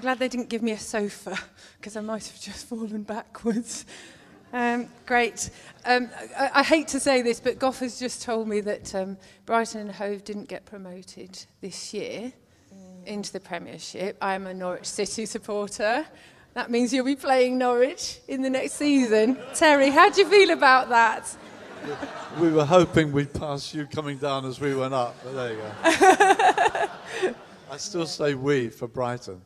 I'm glad they didn't give me a sofa because I might have just fallen backwards. Um, great. Um, I, I, hate to say this, but Gough has just told me that um, Brighton and Hove didn't get promoted this year mm. into the Premiership. I'm a Norwich City supporter. That means you'll be playing Norwich in the next season. Terry, how do you feel about that? We were hoping we'd pass you coming down as we went up, but there you go. I still say we for Brighton.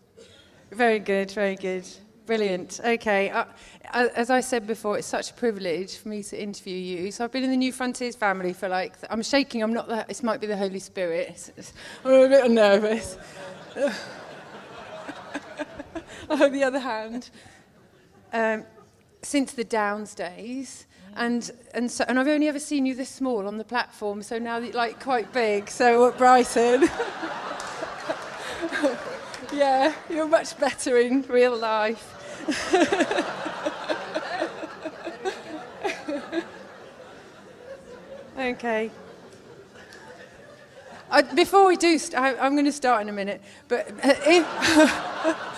Very good, very good. Brilliant. Okay. Uh, as I said before, it's such a privilege for me to interview you. So I've been in the New Frontiers family for like, I'm shaking, I'm not, the, this might be the Holy Spirit. I'm a bit nervous. I on the other hand, um, since the Downs days, and and so and I've only ever seen you this small on the platform, so now like quite big. So at Brighton, yeah, you're much better in real life. okay. I, before we do, st- I, am going to start in a minute. But uh, if,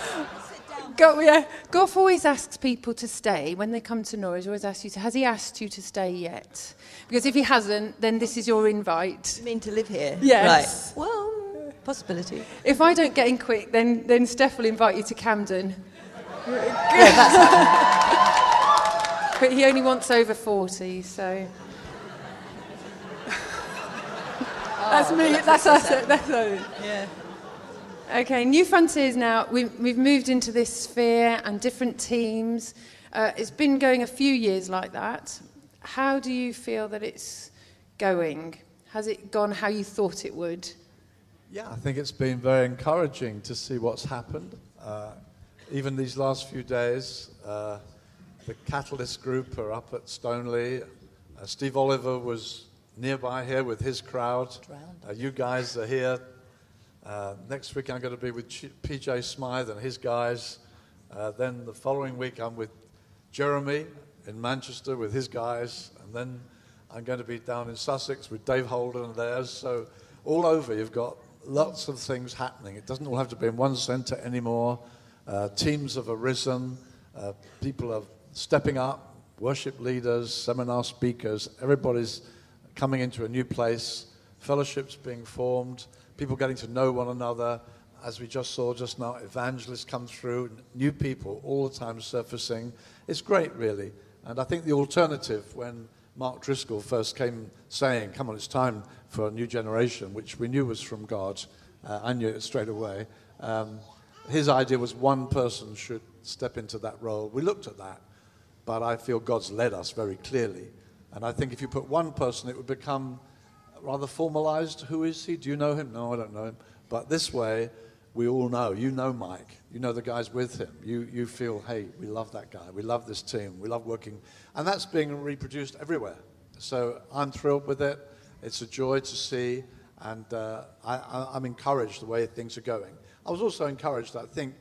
Go, yeah, Gough always asks people to stay when they come to Norwich. Always asks you to. Has he asked you to stay yet? Because if he hasn't, then this is your invite. You mean to live here? Yes. Right. Well, possibility. If I don't get in quick, then then Steph will invite you to Camden. yeah, but he only wants over forty, so. that's me. That's, that's us. That's us. Yeah. Okay, New Frontiers now, we, we've moved into this sphere and different teams. Uh, it's been going a few years like that. How do you feel that it's going? Has it gone how you thought it would? Yeah, I think it's been very encouraging to see what's happened. Uh, even these last few days, uh, the Catalyst group are up at Stoneleigh. Uh, Steve Oliver was nearby here with his crowd. Uh, you guys are here uh, next week I'm going to be with PJ Smyth and his guys. Uh, then the following week I'm with Jeremy in Manchester with his guys. And then I'm going to be down in Sussex with Dave Holden and theirs. So all over you've got lots of things happening. It doesn't all have to be in one centre anymore. Uh, teams have arisen. Uh, people are stepping up. Worship leaders, seminar speakers. Everybody's coming into a new place. Fellowships being formed people getting to know one another. As we just saw just now, evangelists come through, new people all the time surfacing. It's great, really. And I think the alternative, when Mark Driscoll first came saying, Come on, it's time for a new generation, which we knew was from God, uh, I knew it straight away. Um, his idea was one person should step into that role. We looked at that, but I feel God's led us very clearly. And I think if you put one person, it would become rather formalized. Who is he? Do you know him? No, I don't know him. But this way, we all know. You know Mike. You know the guys with him. You, you feel, hey, we love that guy. We love this team. We love working. And that's being reproduced everywhere. So I'm thrilled with it. It's a joy to see. And uh, I, I'm encouraged the way things are going. I was also encouraged, I think,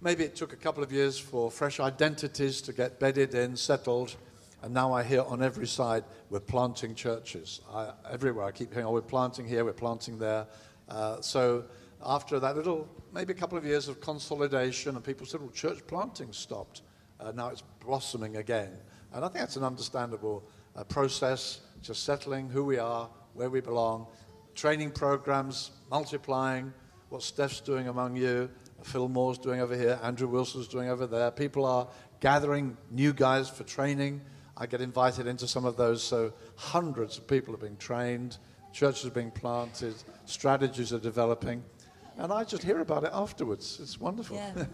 maybe it took a couple of years for fresh identities to get bedded in, settled. And now I hear on every side, we're planting churches. I, everywhere I keep hearing, oh, we're planting here, we're planting there. Uh, so after that little, maybe a couple of years of consolidation, and people said, well, church planting stopped. Uh, now it's blossoming again. And I think that's an understandable uh, process, just settling who we are, where we belong, training programs, multiplying, what Steph's doing among you, Phil Moore's doing over here, Andrew Wilson's doing over there. People are gathering new guys for training. I get invited into some of those, so hundreds of people are being trained, churches are being planted, strategies are developing, and I just hear about it afterwards. It's wonderful. Yeah,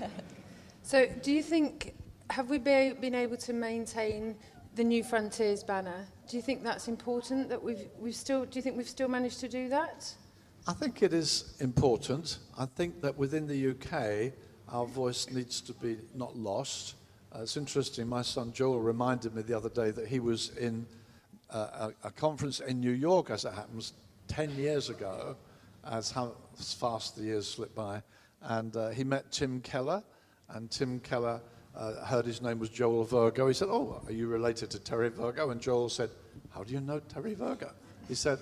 yeah. so, do you think, have we be, been able to maintain the New Frontiers banner? Do you think that's important? That we've, we've still, do you think we've still managed to do that? I think it is important. I think that within the UK, our voice needs to be not lost. Uh, it's interesting, my son Joel reminded me the other day that he was in uh, a, a, conference in New York, as it happens, 10 years ago, as how fast the years slip by. And uh, he met Tim Keller, and Tim Keller uh, heard his name was Joel Virgo. He said, Oh, are you related to Terry Virgo? And Joel said, How do you know Terry Virgo? He said,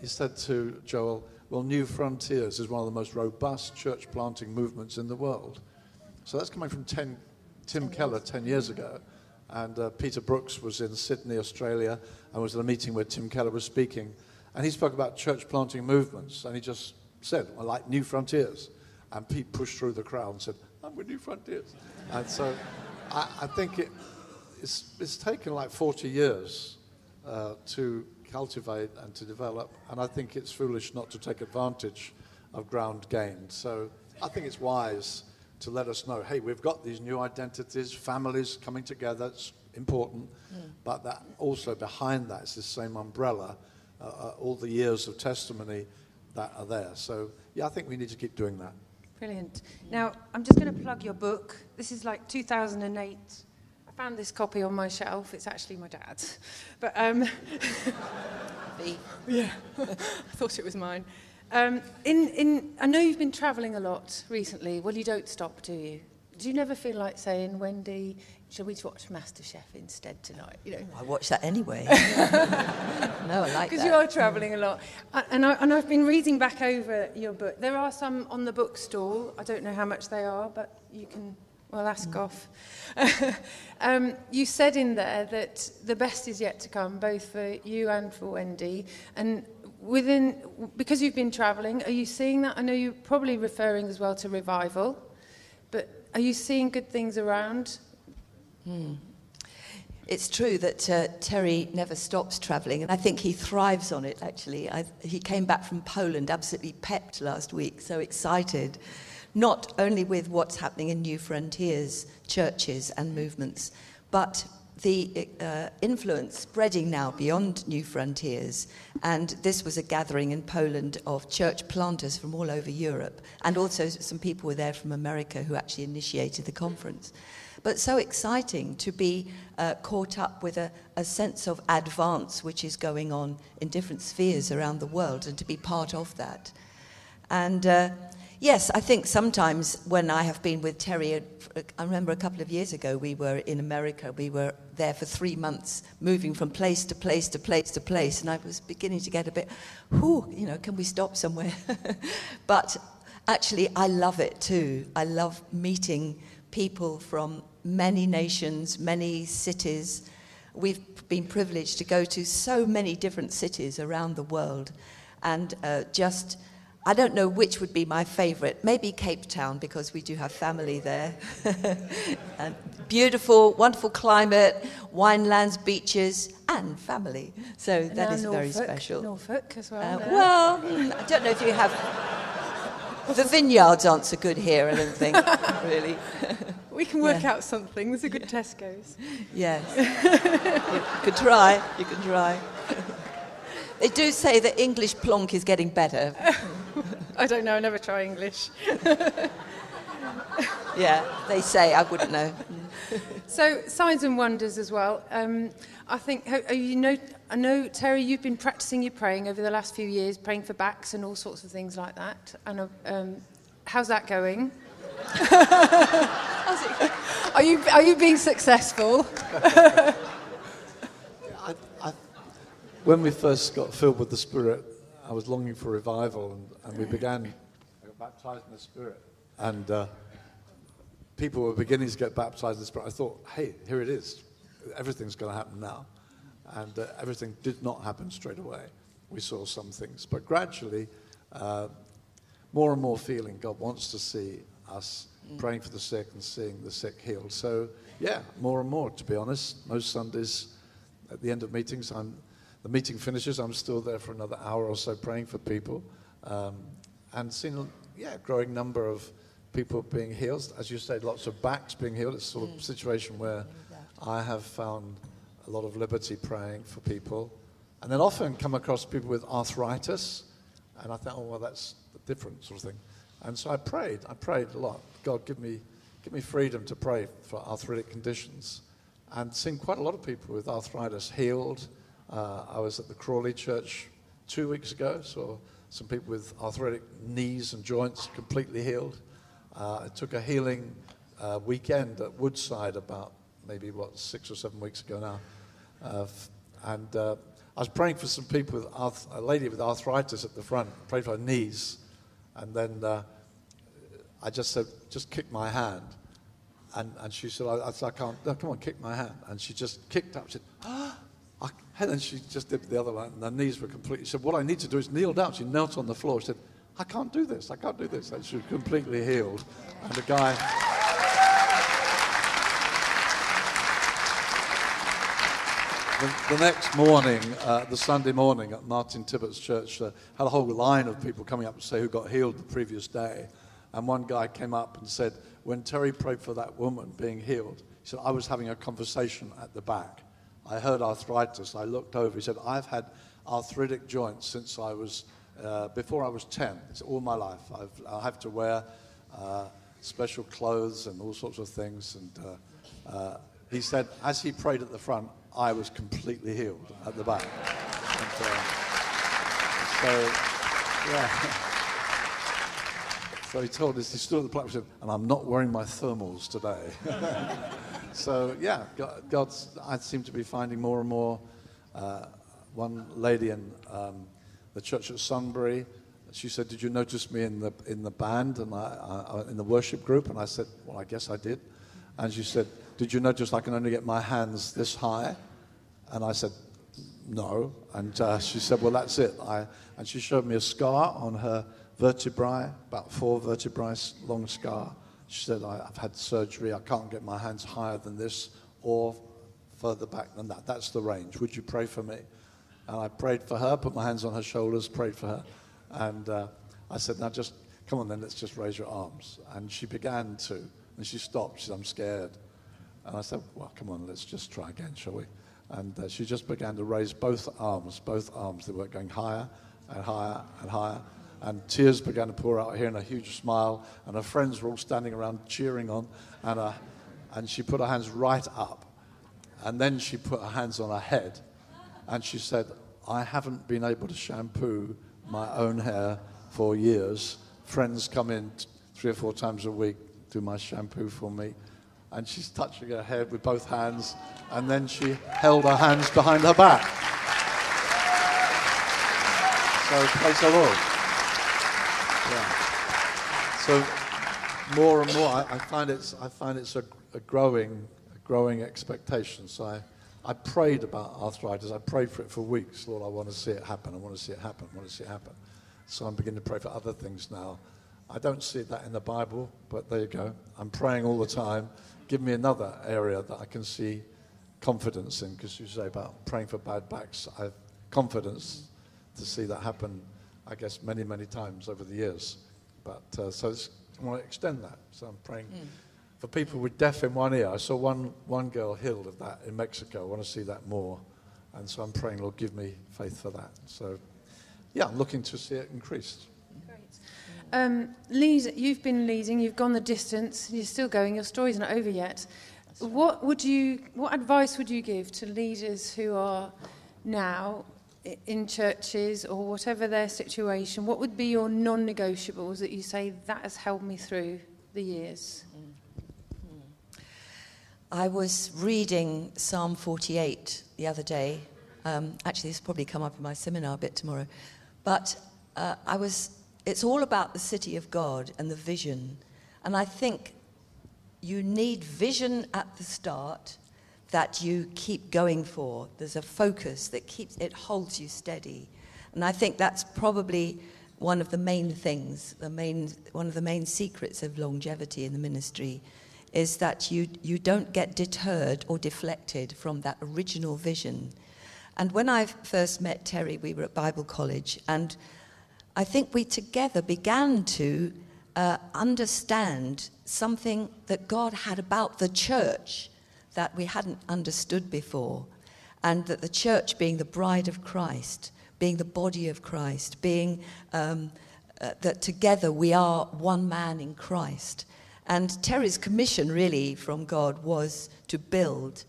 he said to Joel, well, New Frontiers is one of the most robust church planting movements in the world. So that's coming from 10, Tim Keller 10 years ago. And uh, Peter Brooks was in Sydney, Australia, and was at a meeting where Tim Keller was speaking. And he spoke about church planting movements. And he just said, I like New Frontiers. And Pete pushed through the crowd and said, I'm with New Frontiers. And so I, I think it, it's, it's taken like 40 years uh, to cultivate and to develop. And I think it's foolish not to take advantage of ground gained. So I think it's wise to let us know hey, we've got these new identities, families coming together, it's important. Mm. But that also behind that is the same umbrella, uh, uh, all the years of testimony that are there. So, yeah, I think we need to keep doing that. Brilliant. Now, I'm just going to plug your book. This is like 2008. I found this copy on my shelf. It's actually my dad's. But, um, yeah, I thought it was mine. Um, in, in, I know you've been travelling a lot recently. Well, you don't stop, do you? Do you never feel like saying, Wendy, shall we watch MasterChef instead tonight? You know. I watch that anyway. no, I like that. Because you are travelling a lot. And, I, and I've been reading back over your book. There are some on the bookstall. I don't know how much they are, but you can, well, ask mm. off. um, you said in there that the best is yet to come, both for you and for Wendy. And within, because you've been travelling, are you seeing that? I know you're probably referring as well to revival, but are you seeing good things around? Hmm. It's true that uh, Terry never stops travelling, and I think he thrives on it, actually. I, he came back from Poland absolutely pepped last week, so excited, not only with what's happening in New Frontiers churches and movements, but the uh, influence spreading now beyond New Frontiers. And this was a gathering in Poland of church planters from all over Europe. And also, some people were there from America who actually initiated the conference. But so exciting to be uh, caught up with a, a sense of advance which is going on in different spheres around the world and to be part of that. And uh, Yes, I think sometimes when I have been with Terry, uh, I remember a couple of years ago we were in America. We were there for three months, moving from place to place to place to place, and I was beginning to get a bit, whoo, you know, can we stop somewhere? but actually, I love it too. I love meeting people from many nations, many cities. We've been privileged to go to so many different cities around the world and uh, just I don't know which would be my favourite. Maybe Cape Town because we do have family there. and beautiful, wonderful climate, winelands, beaches, and family. So and that is Norfolk, very special. Norfolk as well. Uh, well, I don't know if you have. The vineyards aren't so good here, I don't think, really. We can work yeah. out something. There's a good Tesco's. Yes. you could try. You can try. They do say that English plonk is getting better. I don't know. I never try English. yeah, they say. I wouldn't know. so signs and wonders as well. Um, I think you know. I know Terry. You've been practicing your praying over the last few years, praying for backs and all sorts of things like that. And um, how's that going? are you are you being successful? I, I, when we first got filled with the Spirit, I was longing for revival, and, and we began. I got baptized in the Spirit, and uh, people were beginning to get baptized in the Spirit. I thought, hey, here it is. Everything's going to happen now, and uh, everything did not happen straight away. We saw some things, but gradually, uh, more and more feeling God wants to see us mm. praying for the sick and seeing the sick healed. So, yeah, more and more. To be honest, most Sundays at the end of meetings, I'm the meeting finishes, I'm still there for another hour or so praying for people. Um, and seeing, yeah, growing number of people being healed. As you said, lots of backs being healed. It's sort of a mm. situation where I have found a lot of liberty praying for people. And then often come across people with arthritis. And I thought, oh, well, that's a different sort of thing. And so I prayed. I prayed a lot. God, give me, give me freedom to pray for arthritic conditions. And seen quite a lot of people with arthritis healed uh, I was at the Crawley Church two weeks ago, saw some people with arthritic knees and joints completely healed. Uh, I took a healing uh, weekend at Woodside about maybe, what, six or seven weeks ago now. Uh, and I was praying for some people with arth- a lady with arthritis at the front, prayed for her knees, and then uh, I just said, just kick my hand. And, and she said, I, I said, I can't, no, come on, kick my hand. And she just kicked up. She said, ah, and then she just did the other one, and her knees were completely. She said, What I need to do is kneel down. She knelt on the floor. She said, I can't do this. I can't do this. And she was completely healed. And the guy. The, the next morning, uh, the Sunday morning at Martin Tibbott's church, uh, had a whole line of people coming up to say who got healed the previous day. And one guy came up and said, When Terry prayed for that woman being healed, he said, I was having a conversation at the back. I heard arthritis. I looked over. He said, I've had arthritic joints since I was, uh, before I was 10. It's all my life. I've, I have to wear uh, special clothes and all sorts of things. And uh, uh he said, as he prayed at the front, I was completely healed at the back. And, uh, so, yeah. So he told us, he stood at the platform and I'm not wearing my thermals today. so, yeah, God, God's, I seem to be finding more and more. Uh, one lady in um, the church at Sunbury, she said, Did you notice me in the, in the band and I, I, in the worship group? And I said, Well, I guess I did. And she said, Did you notice I can only get my hands this high? And I said, No. And uh, she said, Well, that's it. I, and she showed me a scar on her vertebrae, about four vertebrae long scar. She said, I've had surgery. I can't get my hands higher than this or further back than that. That's the range. Would you pray for me? And I prayed for her, put my hands on her shoulders, prayed for her. And uh, I said, Now just come on then, let's just raise your arms. And she began to. And she stopped. She said, I'm scared. And I said, Well, come on, let's just try again, shall we? And uh, she just began to raise both arms, both arms. They were going higher and higher and higher and tears began to pour out here and a huge smile, and her friends were all standing around cheering on, and, uh, and she put her hands right up, and then she put her hands on her head, and she said, I haven't been able to shampoo my own hair for years. Friends come in t- three or four times a week, do my shampoo for me. And she's touching her head with both hands, and then she held her hands behind her back. So praise the Lord. Yeah. So more and more, I, I find it's I find it's a, a, growing a growing expectation. So I, I prayed about arthritis. I prayed for it for weeks. Lord, I want to see it happen. I want to see it happen. I want to see it happen. So I'm beginning to pray for other things now. I don't see that in the Bible, but there you go. I'm praying all the time. Give me another area that I can see confidence in, because you say about praying for bad backs. I have confidence to see that happen I guess, many, many times over the years. But uh, so I want to extend that. So I'm praying mm. for people with deaf in one ear. I saw one, one girl healed of that in Mexico. I want to see that more. And so I'm praying, Lord, give me faith for that. So, yeah, I'm looking to see it increase. Um, lead, you've been leading, you've gone the distance, you're still going, your story's not over yet. What would you, what advice would you give to leaders who are now in churches or whatever their situation, what would be your non negotiables that you say that has helped me through the years? I was reading Psalm 48 the other day. Um, actually, this will probably come up in my seminar a bit tomorrow. But uh, I was, it's all about the city of God and the vision. And I think you need vision at the start that you keep going for. There's a focus that keeps it holds you steady. And I think that's probably one of the main things, the main, one of the main secrets of longevity in the ministry is that you, you don't get deterred or deflected from that original vision. And when I first met Terry, we were at Bible College, and I think we together began to uh, understand something that God had about the church that we hadn't understood before, and that the church, being the bride of Christ, being the body of Christ, being um, uh, that together we are one man in Christ. And Terry's commission, really, from God was to build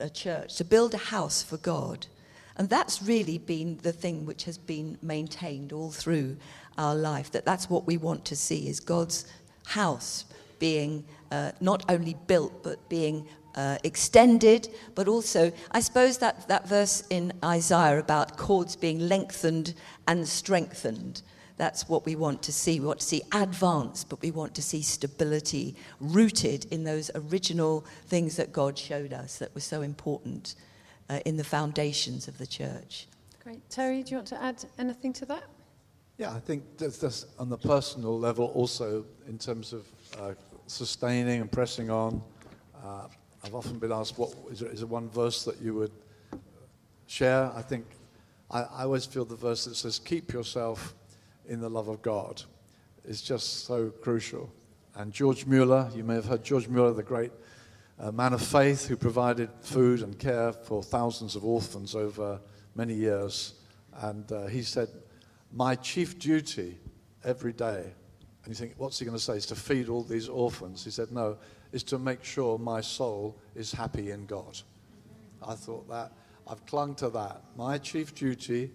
a church, to build a house for God. And that's really been the thing which has been maintained all through our life, that that's what we want to see is God's house being uh, not only built, but being uh, extended, but also, I suppose that, that verse in Isaiah about cords being lengthened and strengthened. That's what we want to see. We want to see advance, but we want to see stability rooted in those original things that God showed us that were so important uh, in the foundations of the church. Great. Terry, do you want to add anything to that? Yeah, I think that's, that's on the personal level also in terms of uh, sustaining and pressing on. Uh, I've often been asked, what is there, is there one verse that you would share? I think I, I always feel the verse that says, keep yourself in the love of God is just so crucial. And George Mueller, you may have heard George Mueller, the great uh, man of faith who provided food and care for thousands of orphans over many years. And uh, he said, My chief duty every day, and you think, what's he going to say? Is to feed all these orphans? He said, No, is to make sure my soul is happy in God. I thought that, I've clung to that. My chief duty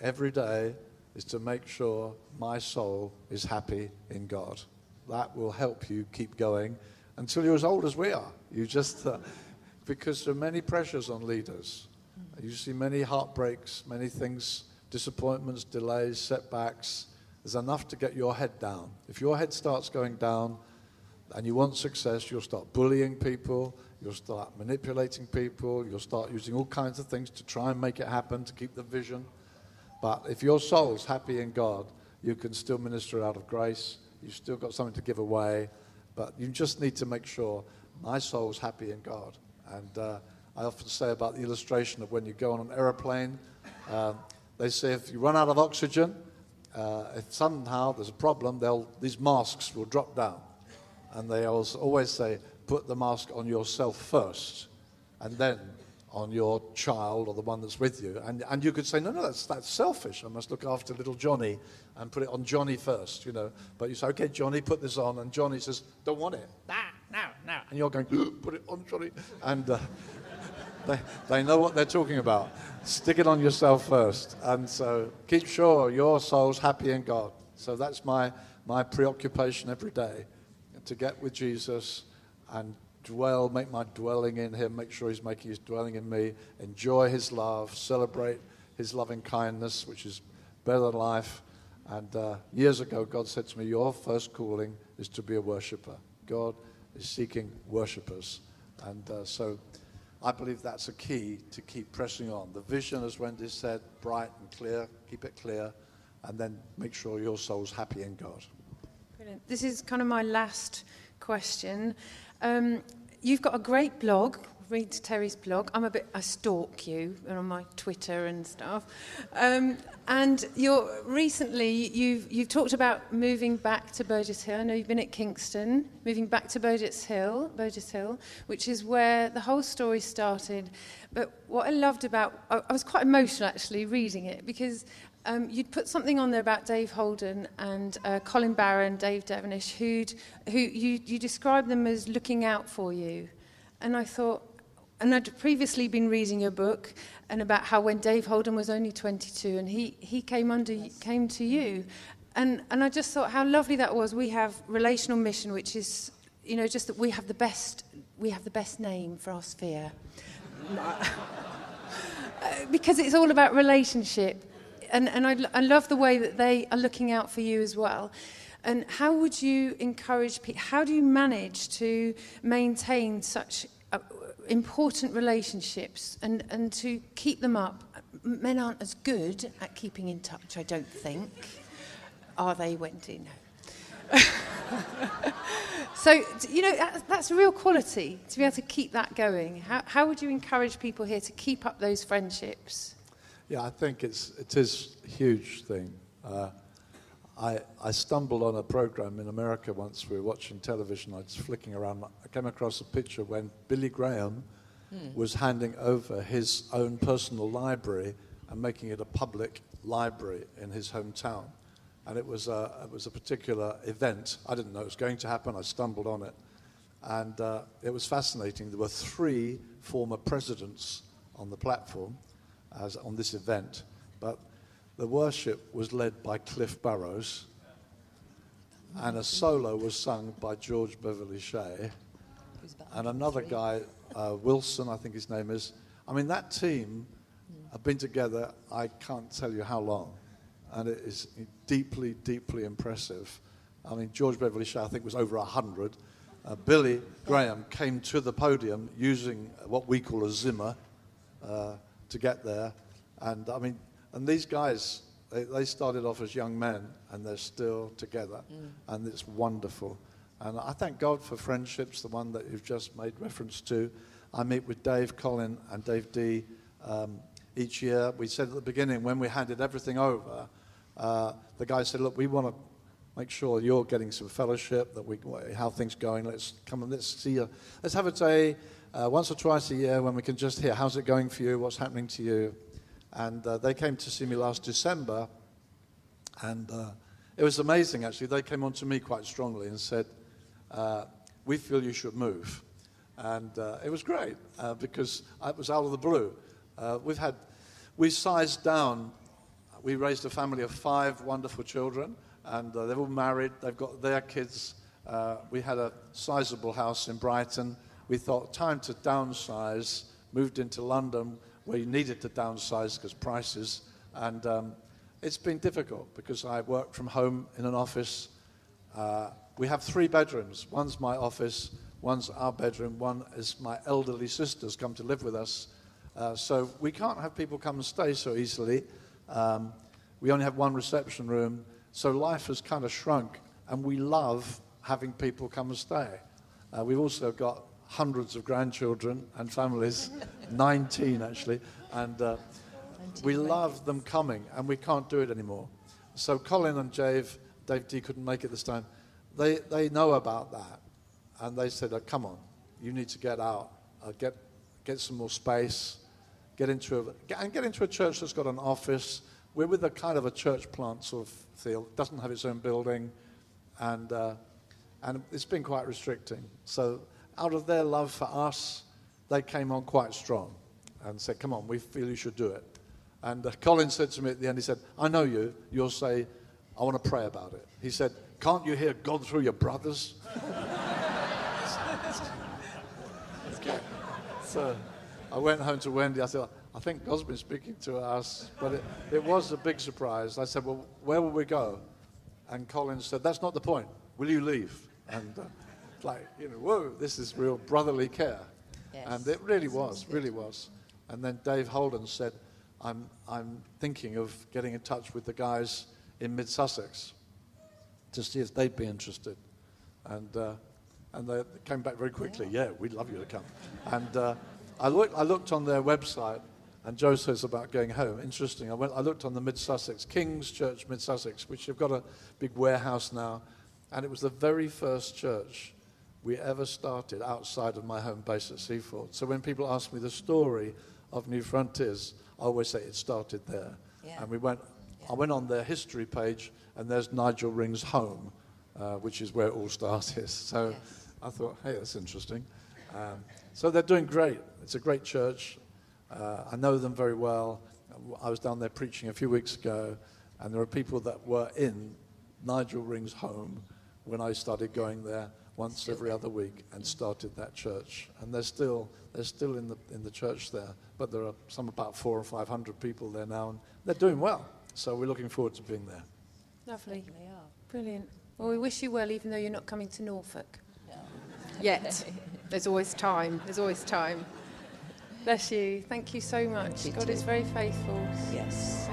every day is to make sure my soul is happy in God. That will help you keep going until you're as old as we are. You just, uh, because there are many pressures on leaders. You see many heartbreaks, many things, disappointments, delays, setbacks. There's enough to get your head down. If your head starts going down and you want success, you'll start bullying people, you'll start manipulating people, you'll start using all kinds of things to try and make it happen, to keep the vision. But if your soul's happy in God, you can still minister out of grace. You've still got something to give away. But you just need to make sure my soul's happy in God. And uh, I often say about the illustration of when you go on an aeroplane, um, they say if you run out of oxygen, uh, if somehow there's a problem, these masks will drop down. And they always say, put the mask on yourself first, and then on your child or the one that's with you. And, and you could say, no, no, that's, that's selfish. I must look after little Johnny and put it on Johnny first, you know. But you say, okay, Johnny, put this on. And Johnny says, don't want it. Nah, no, no. And you're going, put it on Johnny. And uh, they, they know what they're talking about. Stick it on yourself first. And so keep sure your soul's happy in God. So that's my, my preoccupation every day to get with Jesus and dwell, make my dwelling in him, make sure he's making his dwelling in me, enjoy his love, celebrate his loving kindness, which is better than life. And uh, years ago, God said to me, Your first calling is to be a worshiper. God is seeking worshippers. And uh, so I believe that's a key to keep pressing on. The vision, as Wendy said, bright and clear, keep it clear, and then make sure your soul's happy in God. Brilliant. This is kind of my last question. Um, you've got a great blog. Read Terry's blog. I'm a bit, I stalk you on my Twitter and stuff. Um, and you're recently, you've, you've talked about moving back to Burgess Hill. I know you've been at Kingston, moving back to Burgess Hill, Burgess Hill, which is where the whole story started. But what I loved about, I, I was quite emotional actually reading it because um, you'd put something on there about Dave Holden and uh, Colin Barron, Dave Devenish, who'd, who you, you described them as looking out for you. And I thought, and I'd previously been reading your book and about how when Dave Holden was only 22 and he, he came under came to you. And, and I just thought how lovely that was. We have relational mission, which is, you know, just that we have the best, we have the best name for our sphere. because it's all about relationship and, and I, I love the way that they are looking out for you as well. And how would you encourage people? How do you manage to maintain such uh, important relationships and, and to keep them up? Men aren't as good at keeping in touch, I don't think. Are they, Wendy? No. so, you know, that, that's a real quality to be able to keep that going. How, how would you encourage people here to keep up those friendships? Yeah, I think it's, it is a huge thing. Uh, I, I stumbled on a program in America once. We were watching television. I was flicking around. I came across a picture when Billy Graham hmm. was handing over his own personal library and making it a public library in his hometown. And it was a, it was a particular event. I didn't know it was going to happen. I stumbled on it. And uh, it was fascinating. There were three former presidents on the platform as on this event, but the worship was led by Cliff Barrows, and a solo was sung by George Beverly Shea, and another guy, uh, Wilson, I think his name is. I mean, that team have been together, I can't tell you how long. And it is deeply, deeply impressive. I mean, George Beverly Shea, I think, was over 100. Uh, Billy Graham came to the podium using what we call a Zimmer uh, to get there. And I mean, and these guys, they, they, started off as young men and they're still together. Mm. And it's wonderful. And I thank God for friendships, the one that you've just made reference to. I meet with Dave Colin and Dave D um, each year. We said at the beginning, when we handed everything over, uh, the guy said, Look, we want to make sure you're getting some fellowship, that we, how things going. Let's come and let's see you. Let's have a day uh, once or twice a year when we can just hear, How's it going for you? What's happening to you? And uh, they came to see me last December, and uh, it was amazing actually. They came on to me quite strongly and said, uh, We feel you should move. And uh, it was great because it was out of the blue. we've had, we sized down we raised a family of five wonderful children, and uh, they're all married. They've got their kids. Uh, we had a sizable house in Brighton. We thought, time to downsize. Moved into London, where you needed to downsize because prices. And um, it's been difficult because I work from home in an office. Uh, we have three bedrooms. One's my office, one's our bedroom, one is my elderly sisters come to live with us. Uh, so we can't have people come and stay so easily. Um, we only have one reception room, so life has kind of shrunk, and we love having people come and stay. Uh, we've also got hundreds of grandchildren and families, 19 actually, and uh, we love them coming, and we can't do it anymore. So Colin and Dave, Dave D couldn't make it this time. They, they know about that, and they said, oh, "Come on, you need to get out, uh, get get some more space, get into a, and get into a church that's got an office. We're with a kind of a church plant sort of feel. It doesn't have its own building, and uh, and it's been quite restricting. So out of their love for us, they came on quite strong and said, "Come on, we feel you should do it." And uh, Colin said to me at the end, he said, "I know you. You'll say, I want to pray about it." He said, "Can't you hear God through your brothers?" So. I went home to Wendy. I said, I think God's been speaking to us. But it, it was a big surprise. I said, Well, where will we go? And Colin said, That's not the point. Will you leave? And uh, like, you know, whoa, this is real brotherly care. Yes. And it really was, really was. And then Dave Holden said, I'm, I'm thinking of getting in touch with the guys in mid Sussex to see if they'd be interested. And, uh, and they came back very quickly. Yeah, yeah we'd love you to come. And uh, I, looked, I looked on their website, and Joe says about going home. Interesting. I, went, I looked on the Mid Sussex, King's Church Mid Sussex, which have got a big warehouse now, and it was the very first church we ever started outside of my home base at Seaford. So when people ask me the story of New Frontiers, I always say it started there. Yeah. And we went, yeah. I went on their history page, and there's Nigel Ring's home, uh, which is where it all started. So yes. I thought, hey, that's interesting. Um, so they're doing great. It's a great church. Uh, I know them very well. I was down there preaching a few weeks ago, and there are people that were in Nigel Ring's home when I started going there once every other week and started that church. And they're still they're still in the in the church there, but there are some about four or five hundred people there now, and they're doing well. So we're looking forward to being there. Lovely, They are. brilliant. Well, we wish you well, even though you're not coming to Norfolk yet. There's always time. There's always time. Bless you. Thank you so much. You God too. is very faithful. Yes.